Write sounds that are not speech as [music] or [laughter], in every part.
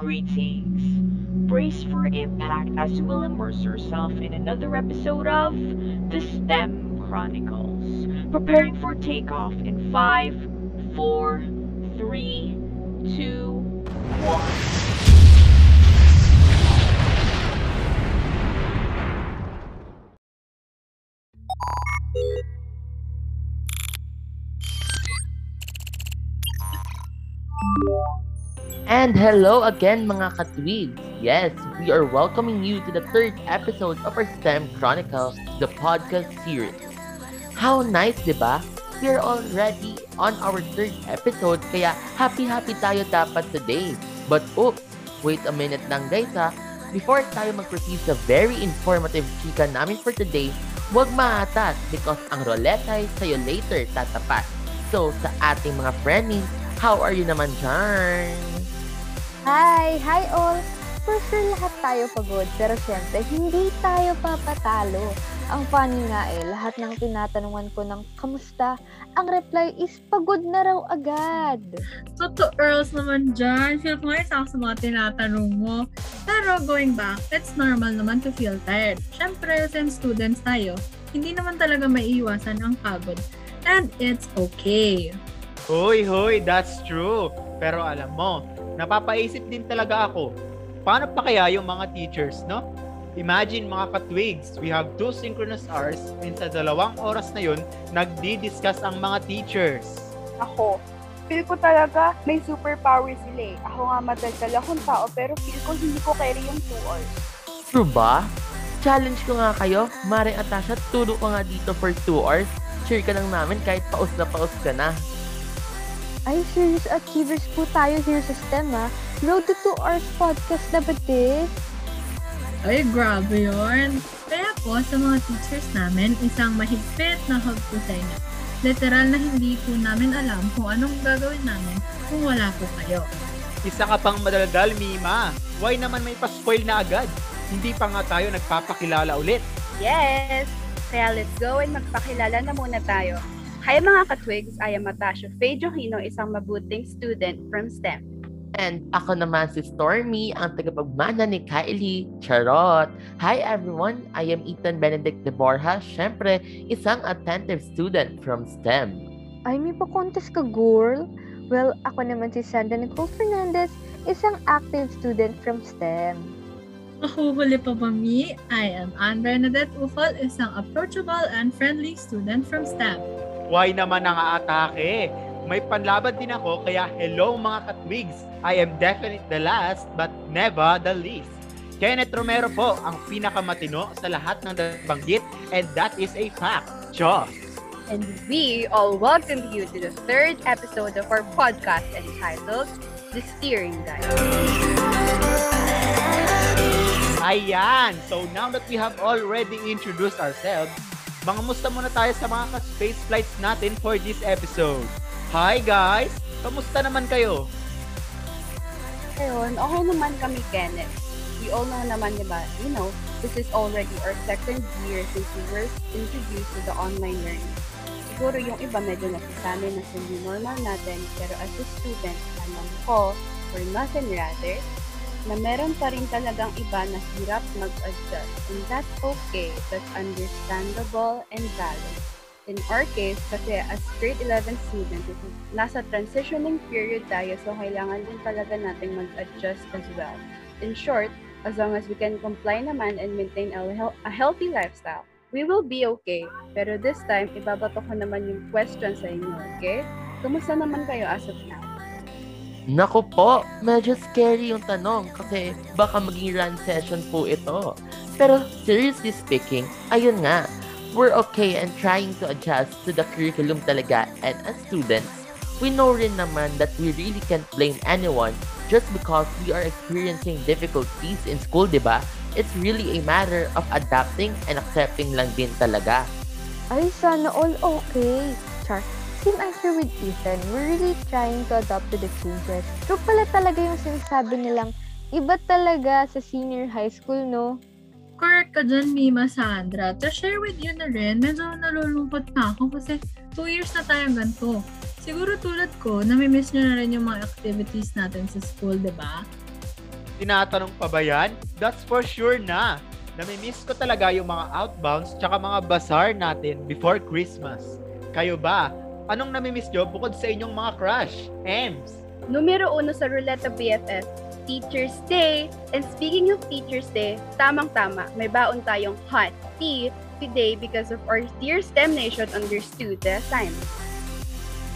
Greetings. Brace for impact as you will immerse yourself in another episode of The STEM Chronicles. Preparing for takeoff in five, four, three, two, one. And hello again mga katwigs! Yes, we are welcoming you to the third episode of our STEM Chronicle, the podcast series. How nice, di ba? We are already on our third episode, kaya happy-happy tayo dapat today. But oops, wait a minute lang guys ha. Before tayo mag-proceed sa very informative chika namin for today, huwag maatas because ang roleta ay sa'yo later tatapat. So, sa ating mga friendies, how are you naman dyan? Hi! Hi all! For sure lahat tayo pagod, pero syempre, hindi tayo papatalo. Ang funny nga eh, lahat ng tinatanungan ko ng kamusta, ang reply is pagod na raw agad. So to Earls naman dyan, feel ko nga isa sa mga tinatanong mo. Pero going back, it's normal naman to feel tired. Siyempre, since students tayo, hindi naman talaga maiiwasan ang pagod. And it's okay. Hoy, hoy, that's true. Pero alam mo, napapaisip din talaga ako, paano pa kaya yung mga teachers, no? Imagine mga katwigs, we have two synchronous hours and sa dalawang oras na yun, nagdi-discuss ang mga teachers. Ako, feel ko talaga may superpower sila eh. Ako nga madaldal akong tao pero feel ko hindi ko carry yung 2 hours. True ba? Challenge ko nga kayo. Maring Atasha, turo ko nga dito for 2 hours. Share ka lang namin kahit paus na paus ka na. Ay, serious achievers po tayo here sa STEM ha. Road to 2 Hours Podcast na ba this? Ay, grabe yun. Kaya po, sa mga teachers namin, isang mahigpit na hug po sa inyo. Literal na hindi po namin alam kung anong gagawin namin kung wala po kayo. Isa ka pang madaldal, Mima. Why naman may pa-spoil na agad? Hindi pa nga tayo nagpapakilala ulit. Yes! Kaya let's go and magpakilala na muna tayo. Hi mga katwigs, I am Natasha Faye Joquino, isang mabuting student from STEM. And ako naman si Stormy, ang tagapagmana ni Kylie Charot. Hi everyone, I am Ethan Benedict de Borja, syempre isang attentive student from STEM. Ay, may pa-contest ka, girl? Well, ako naman si Sandra Nicole Fernandez, isang active student from STEM. Mahuhuli pa ba mi? I am Anne Bernadette Ufal, isang approachable and friendly student from STEM. Why naman ang aatake? May panlaban din ako, kaya hello mga katwigs. I am definitely the last, but never the least. Kenneth Romero po ang pinakamatino sa lahat ng nabanggit and that is a fact. Diyos! And we all welcome you to the third episode of our podcast entitled The Steering Guide. Ayan! So now that we have already introduced ourselves, mga musta muna tayo sa mga ka-space flights natin for this episode. Hi guys! Kamusta naman kayo? Ayun, okay naman kami, Kenneth. We all know naman, di ba, you know, this is already our second year since we were introduced to the online learning. Siguro yung iba medyo nasasanay na sa new normal natin, pero as a student, alam ko, or nothing rather, na meron pa rin talagang iba na hirap mag-adjust. And that's okay. That's understandable and valid. In our case, kasi as grade 11 student, nasa transitioning period tayo, so kailangan din talaga nating mag-adjust as well. In short, as long as we can comply naman and maintain a, a healthy lifestyle, we will be okay. Pero this time, ibabato ko naman yung question sa inyo, okay? Kumusta naman kayo as of now? Naku po, medyo scary yung tanong kasi baka maging run session po ito. Pero seriously speaking, ayun nga, we're okay and trying to adjust to the curriculum talaga and as students, we know rin naman that we really can't blame anyone just because we are experiencing difficulties in school, di ba? It's really a matter of adapting and accepting lang din talaga. Ay, sana all okay. Char, same answer with Ethan. We're really trying to adapt to the changes. True pala talaga yung sinasabi nilang iba talaga sa senior high school, no? Correct ka dyan, Mima Sandra. To share with you na rin, medyo nalulungkot na ako kasi two years na tayong ganito. Siguro tulad ko, namimiss nyo na rin yung mga activities natin sa school, di ba? Tinatanong pa ba yan? That's for sure na. Namimiss ko talaga yung mga outbounds tsaka mga bazaar natin before Christmas. Kayo ba? Anong namimiss nyo bukod sa inyong mga crush? Ems? Numero uno sa Ruleta BFF, Teacher's Day. And speaking of Teacher's Day, tamang-tama, may baon tayong hot tea today because of our Dear STEM Nation understood the assignment.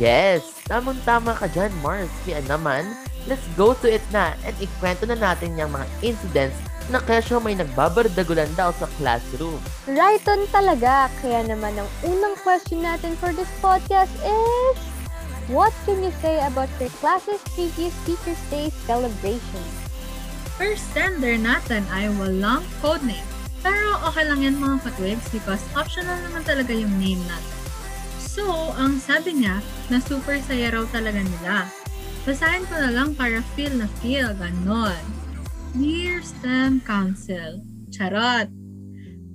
Yes, tamang-tama ka dyan, Mars. Kaya naman, let's go to it na and ikwento na natin yung mga incidents na kesyo may nagbabardagulan daw sa classroom. Right on talaga. Kaya naman ang unang question natin for this podcast is, What can you say about your class's previous Teacher's Day celebration? First sender natin ay walang codename. Pero okay lang yan mga katwigs because optional naman talaga yung name natin. So, ang sabi niya na super saya raw talaga nila. Basahin ko na lang para feel na feel, ganon. Dear STEM Council, charot!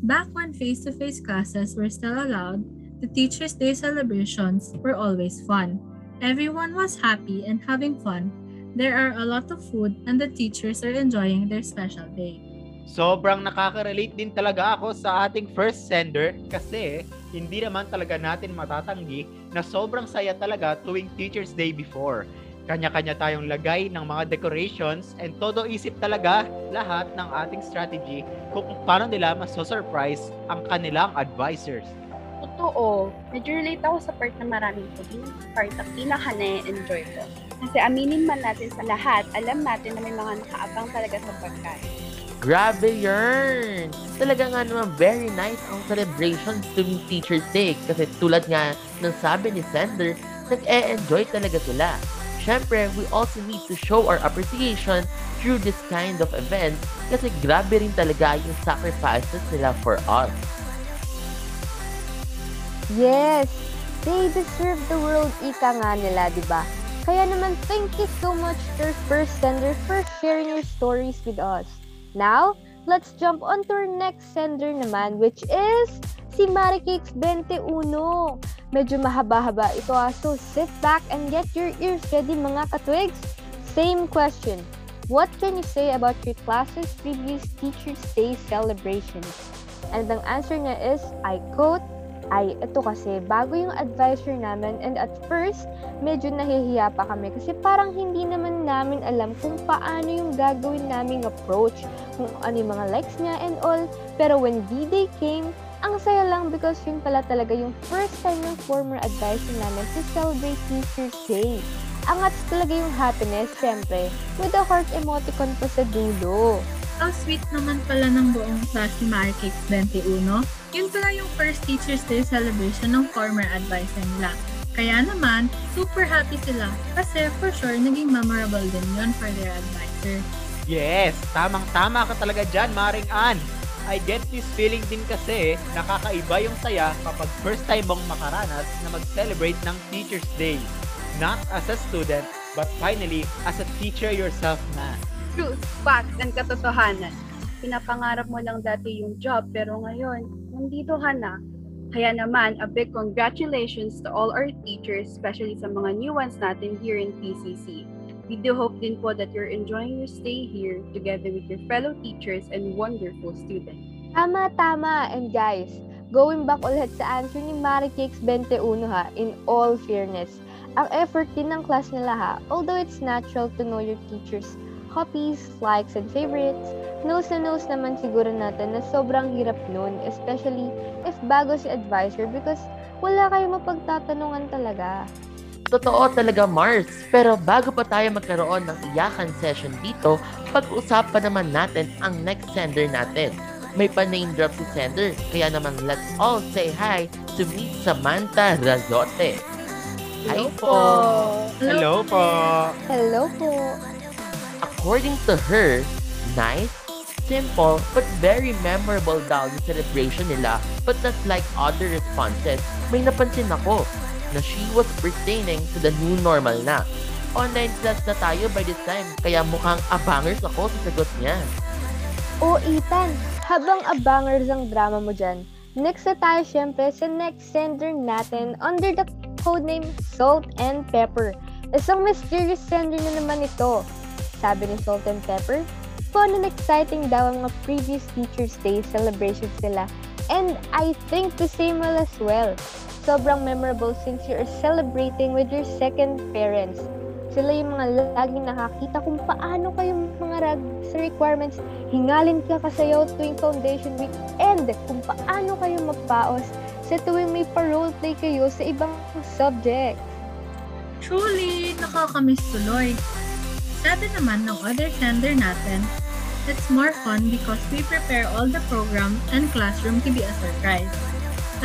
Back when face-to-face classes were still allowed, the Teacher's Day celebrations were always fun. Everyone was happy and having fun. There are a lot of food and the teachers are enjoying their special day. Sobrang nakaka-relate din talaga ako sa ating first sender kasi hindi naman talaga natin matatanggi na sobrang saya talaga tuwing Teacher's Day before. Kanya-kanya tayong lagay ng mga decorations and todo isip talaga lahat ng ating strategy kung paano nila maso-surprise ang kanilang advisors. Totoo, medyo relate ako sa part na maraming food. Yung part na pinaka na-enjoy ko. Kasi aminin man natin sa lahat, alam natin na may mga nakaabang talaga sa pagkain. Grabe yarn! Talaga nga naman very nice ang celebration tuwing Teacher's Day kasi tulad nga ng sabi ni Sender, nag-e-enjoy talaga sila. Siyempre, we also need to show our appreciation through this kind of events kasi grabe rin talaga yung sacrifices nila for us. Yes, they deserve the world ika nga nila, di ba? Kaya naman, thank you so much our first sender for sharing your stories with us. Now, let's jump on to our next sender naman, which is si Marikix 21. Medyo mahaba-haba ito ah, so sit back and get your ears ready mga katwigs. Same question. What can you say about your class's previous Teacher's Day celebrations? And ang answer niya is, I quote, ay, ito kasi, bago yung advisor namin and at first, medyo nahihiya pa kami kasi parang hindi naman namin alam kung paano yung gagawin naming approach, kung ano yung mga likes niya and all. Pero when D-Day came, ang saya lang because yun pala talaga yung first time ng former advisor namin to celebrate Teacher's Day. Angat talaga yung happiness, syempre, with a heart emoticon pa sa dulo. Ang sweet naman pala ng buong class ni Marikix 21. Yun pala yung first Teacher's Day celebration ng former advisor nila. Kaya naman, super happy sila kasi for sure naging memorable din yun for their advisor. Yes, tamang-tama ka talaga dyan, Maring Ann. I get this feeling din kasi nakakaiba yung saya kapag first time mong makaranas na mag-celebrate ng Teacher's Day. Not as a student, but finally as a teacher yourself na. Truth, facts, and katotohanan. Pinapangarap mo lang dati yung job pero ngayon, nandito ka na. Kaya naman, a big congratulations to all our teachers, especially sa mga new ones natin here in PCC. We do hope din po that you're enjoying your stay here together with your fellow teachers and wonderful students. Tama, tama. And guys, going back ulit sa answer ni Marikix 21 ha, in all fairness, ang effort din ng class nila ha, although it's natural to know your teacher's hobbies, likes, and favorites, knows na knows naman siguro natin na sobrang hirap nun, especially if bago si advisor because wala kayong mapagtatanungan talaga. Totoo talaga Mars, pero bago pa tayo magkaroon ng iyakan session dito, pag-usapan naman natin ang next sender natin. May pa-name drop si sender, kaya naman let's all say hi to Miss Samantha Razote. Hi po! Hello po! Hello po! According to her, nice, simple, but very memorable daw yung celebration nila. But not like other responses, may napansin ako na she was pertaining to the new normal na. Online class na tayo by this time, kaya mukhang abangers ako sa sagot niya. O Ethan, habang abangers ang drama mo dyan, next na tayo syempre sa next sender natin under the codename Salt and Pepper. Isang mysterious sender na naman ito. Sabi ni Salt and Pepper, fun and exciting daw ang mga previous Teacher's Day celebrations nila. And I think the same will as well. Sobrang memorable since you're celebrating with your second parents. Sila yung mga laging nakakita kung paano kayo mga rag requirements. Hingalin ka kasayaw tuwing foundation week and kung paano kayo magpaos sa tuwing may pa-roleplay kayo sa ibang subject. Truly, nakakamiss tuloy. Sabi naman ng other sender natin, it's more fun because we prepare all the program and classroom to be a surprise.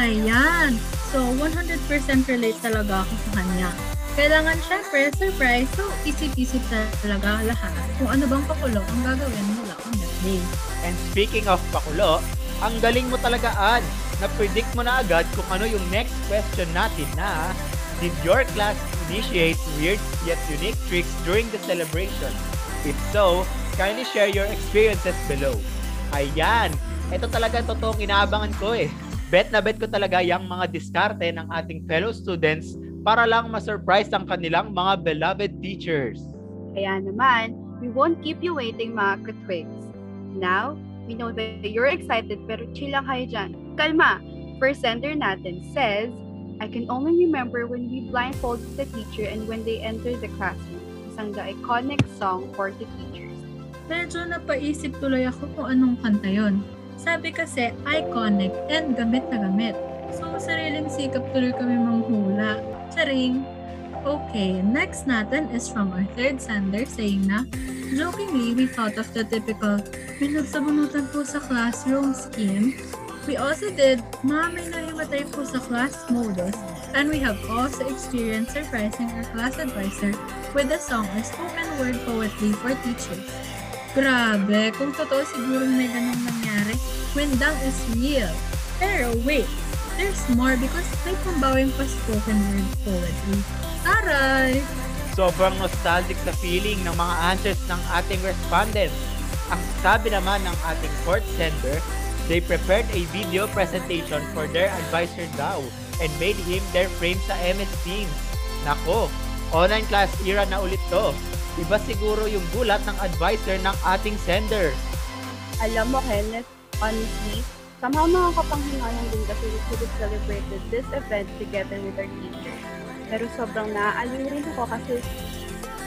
Ayan! So, 100% relate talaga ako sa kanya. Kailangan syempre, surprise, so isip-isip talaga lahat kung ano bang pakulo ang gagawin mula on that day. And speaking of pakulo, ang galing mo talaga, Ann. Na-predict mo na agad kung ano yung next question natin na Did your class initiate weird yet unique tricks during the celebration? If so, kindly share your experiences below. Ayan! Ito talaga totoong inaabangan ko eh. Bet na bet ko talaga yung mga diskarte ng ating fellow students para lang ma-surprise ang kanilang mga beloved teachers. Kaya naman, we won't keep you waiting mga katwigs. Now, we know that you're excited pero chill lang kayo dyan. Kalma! First sender natin says, I can only remember when we blindfolded the teacher and when they entered the classroom. Isang the iconic song for the teachers. Medyo napaisip tuloy ako kung anong kanta yon. Sabi kasi, iconic and gamit na gamit. So, sariling sikap tuloy kami manghula. Charing! Okay, next natin is from our third sender saying na, jokingly, we thought of the typical, pinagsabunutan po sa classroom scheme. We also did, ma, may nahimatay po sa class modus. And we have also experienced surprising our class advisor with a song or spoken word poetry for teachers. Grabe, kung totoo siguro may ganun nangyari, Windang is real. Pero wait, there's more because may pambawing pa spoken word poetry. Aray! Sobrang nostalgic sa feeling ng mga answers ng ating respondents. Ang sabi naman ng ating fourth sender, they prepared a video presentation for their advisor daw and made him their frame sa MS Teams. Nako, online class era na ulit to. Iba siguro yung gulat ng advisor ng ating sender. Alam mo, Kenneth, honestly, somehow nakakapanghinayang din kasi we could have celebrated this event together with our teachers. Pero sobrang naaaliw rin ako kasi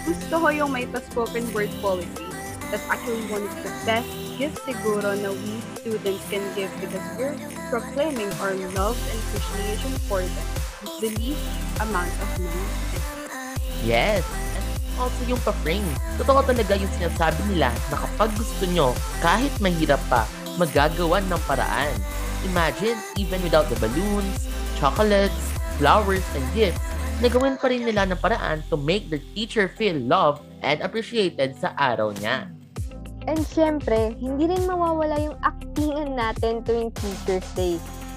gusto ko yung may pa-spoken word poetry. That's actually one of the best gifts siguro na we students can give because we're proclaiming our love and appreciation for them with the least amount of money. Yes. Also yung pa-frame. Totoo talaga yung sinasabi nila na kapag gusto nyo, kahit mahirap pa, magagawan ng paraan. Imagine, even without the balloons, chocolates, flowers, and gifts, nagawin pa rin nila ng paraan to make their teacher feel loved and appreciated sa araw niya. And syempre, hindi rin mawawala yung actingan natin tuwing Teacher's Day.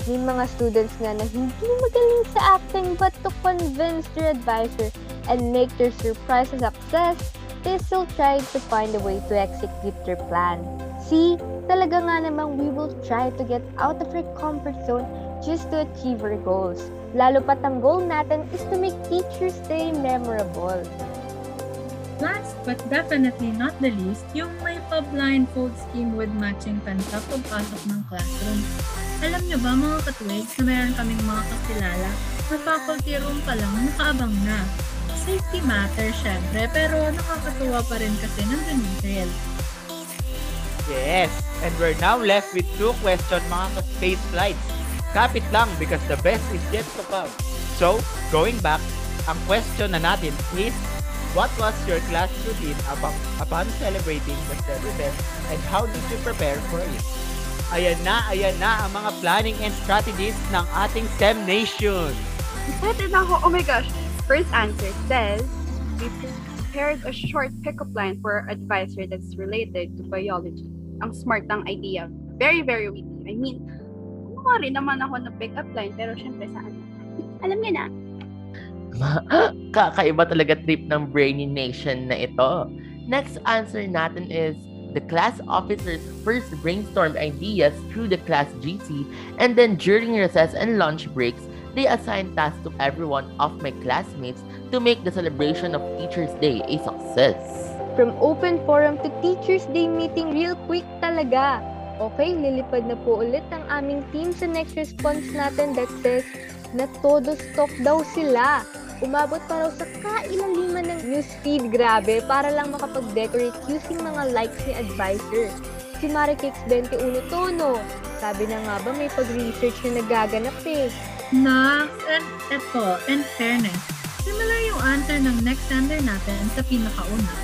May mga students nga na hindi magaling sa acting but to convince their advisor and make their surprise a success, they still tried to find a way to execute their plan. See, talaga nga namang we will try to get out of our comfort zone just to achieve our goals. Lalo pat ang goal natin is to make Teacher's Day memorable. Last but definitely not the least, yung may pa-blindfold scheme with matching kanta pagpasok ng classroom. Alam nyo ba mga katwigs na meron kaming mga kakilala na faculty room pa lang nakaabang na. Safety matter syempre, pero nakakatuwa pa rin kasi nandun yung thrill. Yes, and we're now left with two questions mga ka-space flights. Kapit lang because the best is yet to come. So, going back, ang question na natin is, what was your class routine upon, upon celebrating the STEM event and how did you prepare for it? Ayan na, ayan na ang mga planning and strategies ng ating STEM Nation. Excited na ako. Oh my gosh. First answer says, we prepared a short pickup line for our advisor that's related to biology. Ang smart ng idea. Very, very witty. I mean, gumawa rin naman ako ng pickup line, pero syempre sa ano. [laughs] Alam niya na. [gasps] Kakaiba talaga trip ng Brainy Nation na ito. Next answer natin is, the class officers first brainstormed ideas through the class GC and then during recess and lunch breaks, they assigned tasks to every one of my classmates to make the celebration of Teacher's Day a success. From open forum to Teachers Day meeting real quick talaga. Okay, lilipad na po ulit ang aming team sa next response natin that says na todo stop daw sila. Umabot pa raw sa kailaliman ng newsfeed, grabe, para lang makapag-decorate using mga likes ni advisor. Si Marikix 21 Tono, sabi na nga ba may pag-research na nagaganap eh. Nax, and eto, in fairness, similar yung answer ng next sender natin sa pinakauna.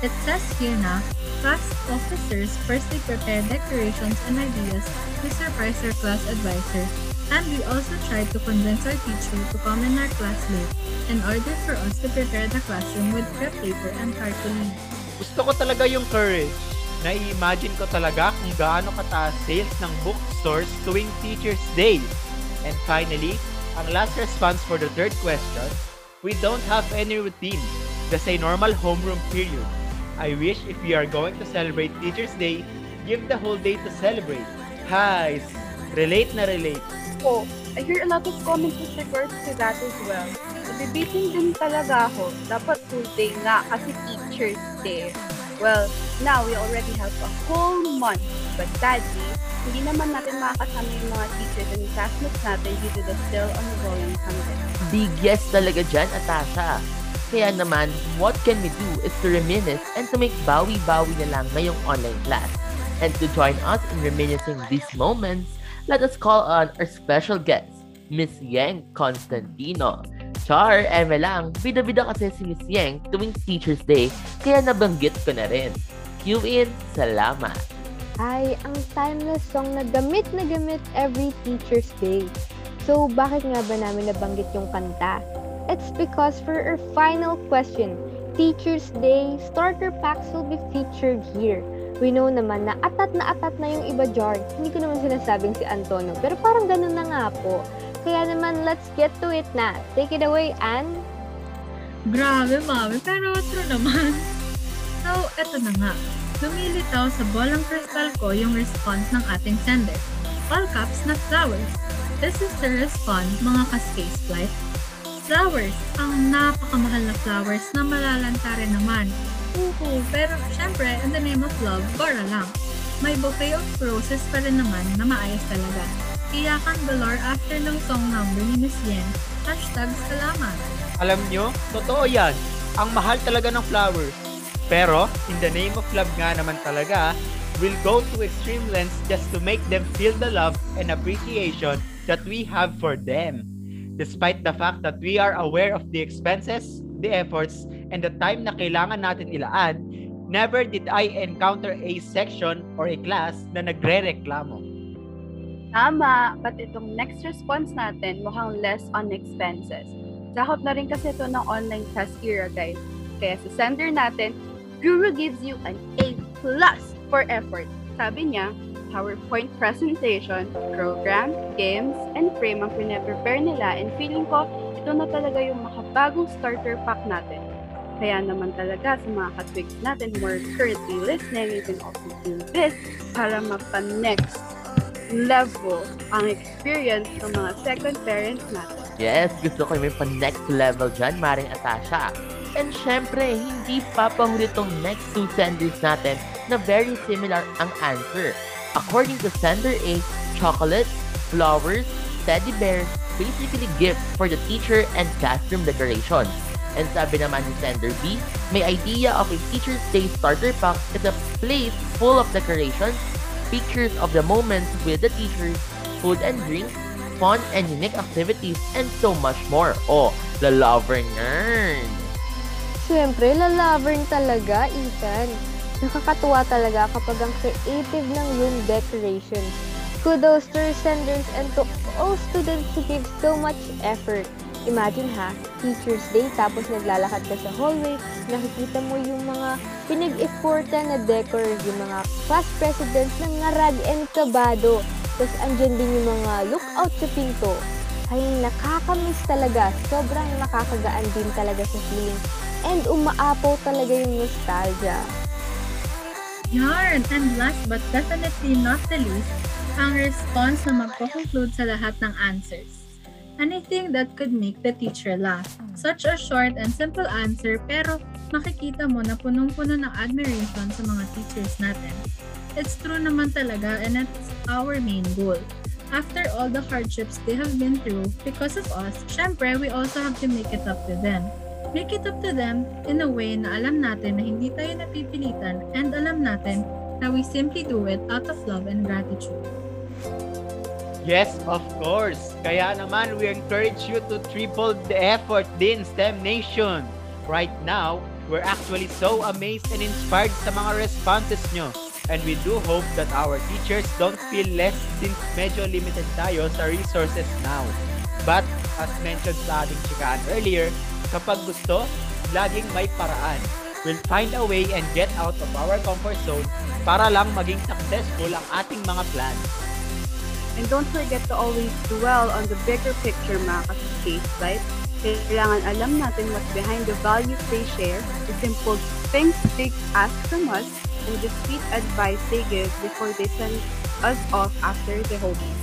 It says here na, class officers firstly prepare decorations and ideas to surprise their class advisor, and we also tried to convince our teacher to come in our class late in order for us to prepare the classroom with crepe paper and cartolina. Gusto ko talaga yung courage. Nai-imagine ko talaga kung gaano kataas sales ng bookstores tuwing Teacher's Day. And finally, ang last response for the third question, we don't have any routine. Just a normal homeroom period. I wish if we are going to celebrate Teacher's Day, give the whole day to celebrate. Hi, relate na relate. Oh, I hear a lot of comments with regards to that as well. Nabibitin din talaga ako. Dapat full day nga kasi Teacher's Day. Well, now we already have a whole month. But sadly, hindi naman natin makakasama yung mga teachers and classmates natin due to the still ongoing pandemic. Big yes talaga dyan, Atasha. Kaya naman, what can we do is to reminisce and to make bawi-bawi na lang ngayong online class. And to join us in reminiscing these moments, let us call on our special guest, Miss Yang Constantino. Char, eme lang, bida-bida kasi si Miss Yang tuwing Teacher's Day, kaya nabanggit ko na rin. Cue in, salamat. Ay, ang timeless song na gamit na gamit every Teacher's Day. So, bakit nga ba namin nabanggit yung kanta? It's because for our final question, Teacher's Day starter packs will be featured here. We know naman na atat na atat na yung iba jar. Hindi ko naman sinasabing si Antonio, pero parang ganun na nga po. Kaya naman, let's get to it na. Take it away, Anne. Grabe, mami. Pero true naman. So, eto na nga. Lumilitaw sa bolang crystal ko yung response ng ating sender. All caps na flowers. This is the response, mga ka-space flight. Flowers. Ang napakamahal na flowers na malalanta rin naman. Uhu, pero syempre, in the name of love, Bora lang. May bouquet of roses pa rin naman na maayos talaga. Iyakan galore after ng song number ni Miss Yen. Hashtag salamat. Alam nyo, totoo yan. Ang mahal talaga ng flowers. Pero, in the name of love nga naman talaga, we'll go to extreme lengths just to make them feel the love and appreciation that we have for them. Despite the fact that we are aware of the expenses, the efforts, and the time na kailangan natin ilaan, never did I encounter a section or a class na nagre-reklamo. Tama, but itong next response natin mukhang less on expenses. Sakop na rin kasi ito ng online class era, guys. Kaya sa sender natin, Guru gives you an A plus for effort. Sabi niya, PowerPoint presentation, program, games, and frame ang pinaprepare nila and feeling ko, ito na talaga yung makabagong starter pack natin. Kaya naman talaga sa mga katwigs natin who are currently listening, you can also do this para mapa-next level ang experience ng mga second parents natin. Yes, gusto ko may pa next level dyan, Maring Atasha. And syempre, hindi papahuli tong next two senders natin na very similar ang answer. According to sender A, chocolates, flowers, teddy bears, basically gifts for the teacher and classroom decorations. And sabi naman ni sender B, may idea of a Teacher's Day starter pack is a place full of decorations, pictures of the moments with the teachers, food and drinks, fun and unique activities, and so much more. Oh, the lover nerd! Siyempre, lalavern talaga, Ethan. Nakakatuwa talaga kapag ang creative ng yung decorations. Kudos to our senders and to all students who give so much effort. Imagine ha, Teacher's Day tapos naglalakad ka sa hallway, nakikita mo yung mga pinag-effortan na decor, yung mga class presidents ng ngarag and kabado. Tapos andyan din yung mga lookout sa pinto. Ay, nakakamiss talaga. Sobrang nakakagaan din talaga sa feeling. And umaapaw talaga yung nostalgia. Yarn! And last but definitely not the least, ang response na magko-conclude sa lahat ng answers. Anything that could make the teacher laugh. Such a short and simple answer pero makikita mo na punong-puno ng admiration sa mga teachers natin. It's true naman talaga and it's our main goal. After all the hardships they have been through because of us, syempre we also have to make it up to them. Make it up to them in a way na alam natin na hindi tayo napipilitan and alam natin na we simply do it out of love and gratitude. Yes, of course. Kaya naman, we encourage you to triple the effort din, STEM Nation. Right now, we're actually so amazed and inspired sa mga responses nyo. And we do hope that our teachers don't feel less since medyo limited tayo sa resources now. But, as mentioned sa ating chikaan earlier, kapag gusto, laging may paraan. We'll find a way and get out of our comfort zone para lang maging successful ang ating mga plans. And don't forget to always dwell on the bigger picture mga ka-space, right? Kailangan alam natin what's behind the values they share, the simple things they ask from us, and the sweet advice they give before they send us off after the hobbies.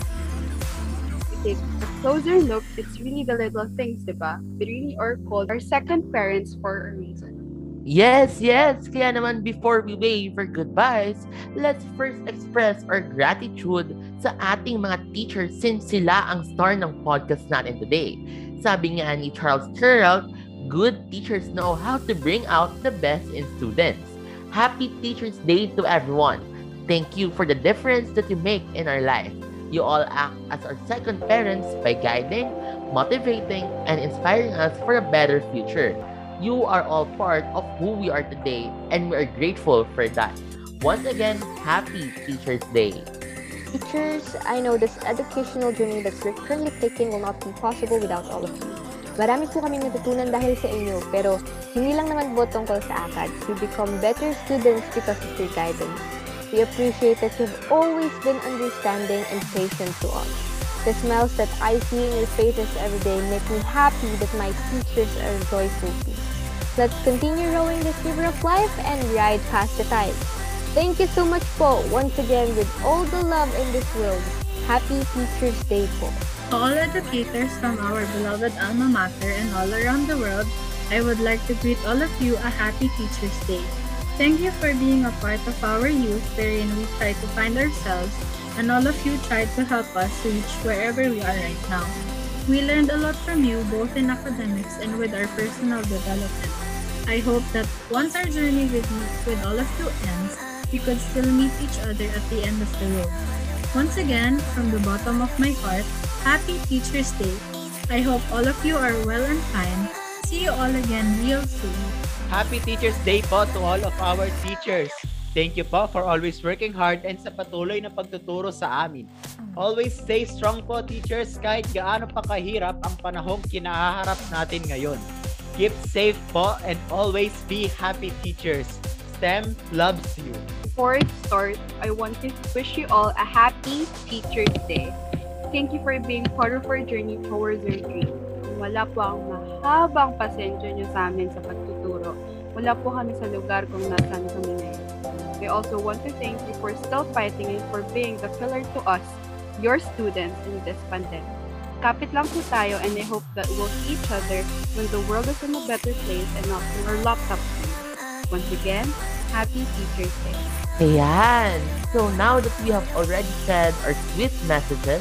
We take a closer look, it's really the little things, diba? We really are called our second parents for a reason. Yes, yes! Kaya naman before we wave our goodbyes, let's first express our gratitude sa ating mga teachers since sila ang star ng podcast natin today. Sabi nga ni Charles Carroll, good teachers know how to bring out the best in students. Happy Teachers Day to everyone. Thank you for the difference that you make in our life. You all act as our second parents by guiding, motivating, and inspiring us for a better future. You are all part of who we are today, and we are grateful for that. Once again, happy Teachers Day. Teachers, I know this educational journey that we're currently taking will not be possible without all of you. Marami po kaming natutunan dahil sa inyo, pero hindi lang naman po tungkol sa ACADS. We become better students because of your guidance. We appreciate that you've always been understanding and patient to us. The smiles that I see in your faces every day make me happy that my teachers are joyful. Let's continue rowing this river of life and ride past the tide. Thank you so much po, once again, with all the love in this world. Happy Teacher's Day po. To all educators from our beloved alma mater and all around the world, I would like to greet all of you a happy Teacher's Day. Thank you for being a part of our youth wherein we try to find ourselves and all of you tried to help us reach wherever we are right now. We learned a lot from you both in academics and with our personal development. I hope that once our journey with with all of you ends, we could still meet each other at the end of the road. Once again, from the bottom of my heart, Happy Teacher's Day. I hope all of you are well and fine. See you all again real soon. Happy Teachers Day po to all of our teachers. Thank you po for always working hard and sa patuloy na pagtuturo sa amin. Always stay strong po teachers kahit gaano pa kahirap ang panahong kinaharap natin ngayon. Keep safe po and always be happy teachers. STEM loves you. Before it starts, I want to wish you all a happy Teacher's Day. Thank you for being part of our journey towards our dream. Wala po ang mahabang pasensya nyo sa amin sa pagtuturo, wala po kami sa lugar kung nasaan kami ngayon. We also want to thank you for still fighting and for being the pillar to us, your students in this pandemic. Kapit lang po tayo and I hope that we'll see each other when the world is in a better place and not through our laptop. Once again, happy Teacher's Day. Ayan! So now that we have already said our sweet messages,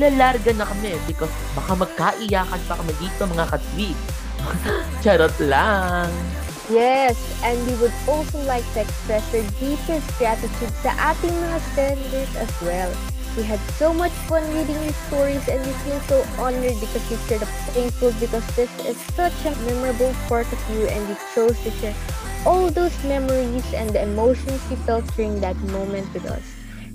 lalarga na kami because baka magkaiyakan pa kami dito mga katwig. [laughs] Charot lang! Yes, and we would also like to express our deepest gratitude sa ating mga standards as well. We had so much fun reading your stories and we feel so honored because you shared a thankful because this is such a memorable part of you and you chose to share all those memories and the emotions you felt during that moment with us.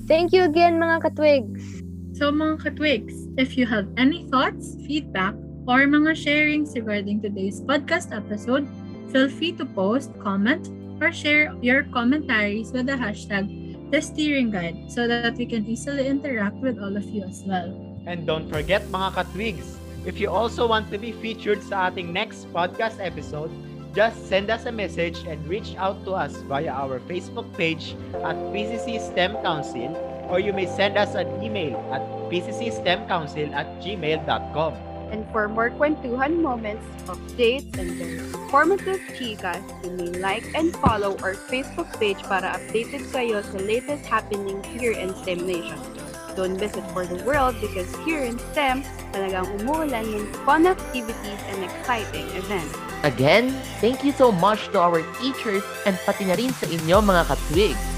Thank you again mga katwigs! So mga katwigs, if you have any thoughts, feedback, or mga sharings regarding today's podcast episode, feel free to post, comment, or share your commentaries with the hashtag the steering guide so that we can easily interact with all of you as well. And don't forget mga katwigs, if you also want to be featured sa ating next podcast episode, just send us a message and reach out to us via our Facebook page at PCC STEM Council or you may send us an email at pccstemcouncil at gmail.com. And for more kwentuhan moments, updates, and informative chicas, you may like and follow our Facebook page para updated kayo sa latest happenings here in STEM Nation. Don't miss it for the world because here in STEM, talagang umuulan ng fun activities and exciting events. Again, thank you so much to our teachers and pati na rin sa inyo mga katwigs.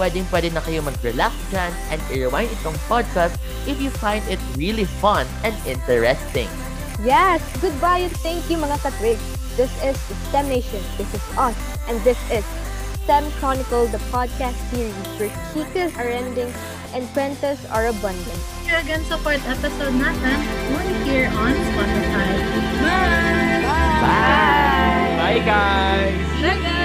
pwedeng-pwede na kayo mag-relax dyan and i-rewind itong podcast if you find it really fun and interesting. Yes! Goodbye and thank you mga katwigs. This is STEM Nation. This is us. And this is STEM Chronicle, the podcast series where chicas are ending and kwentas are abundant. Here again, support episode natin only here on Spotify. Bye! Bye! Bye, Bye guys! Bye, guys!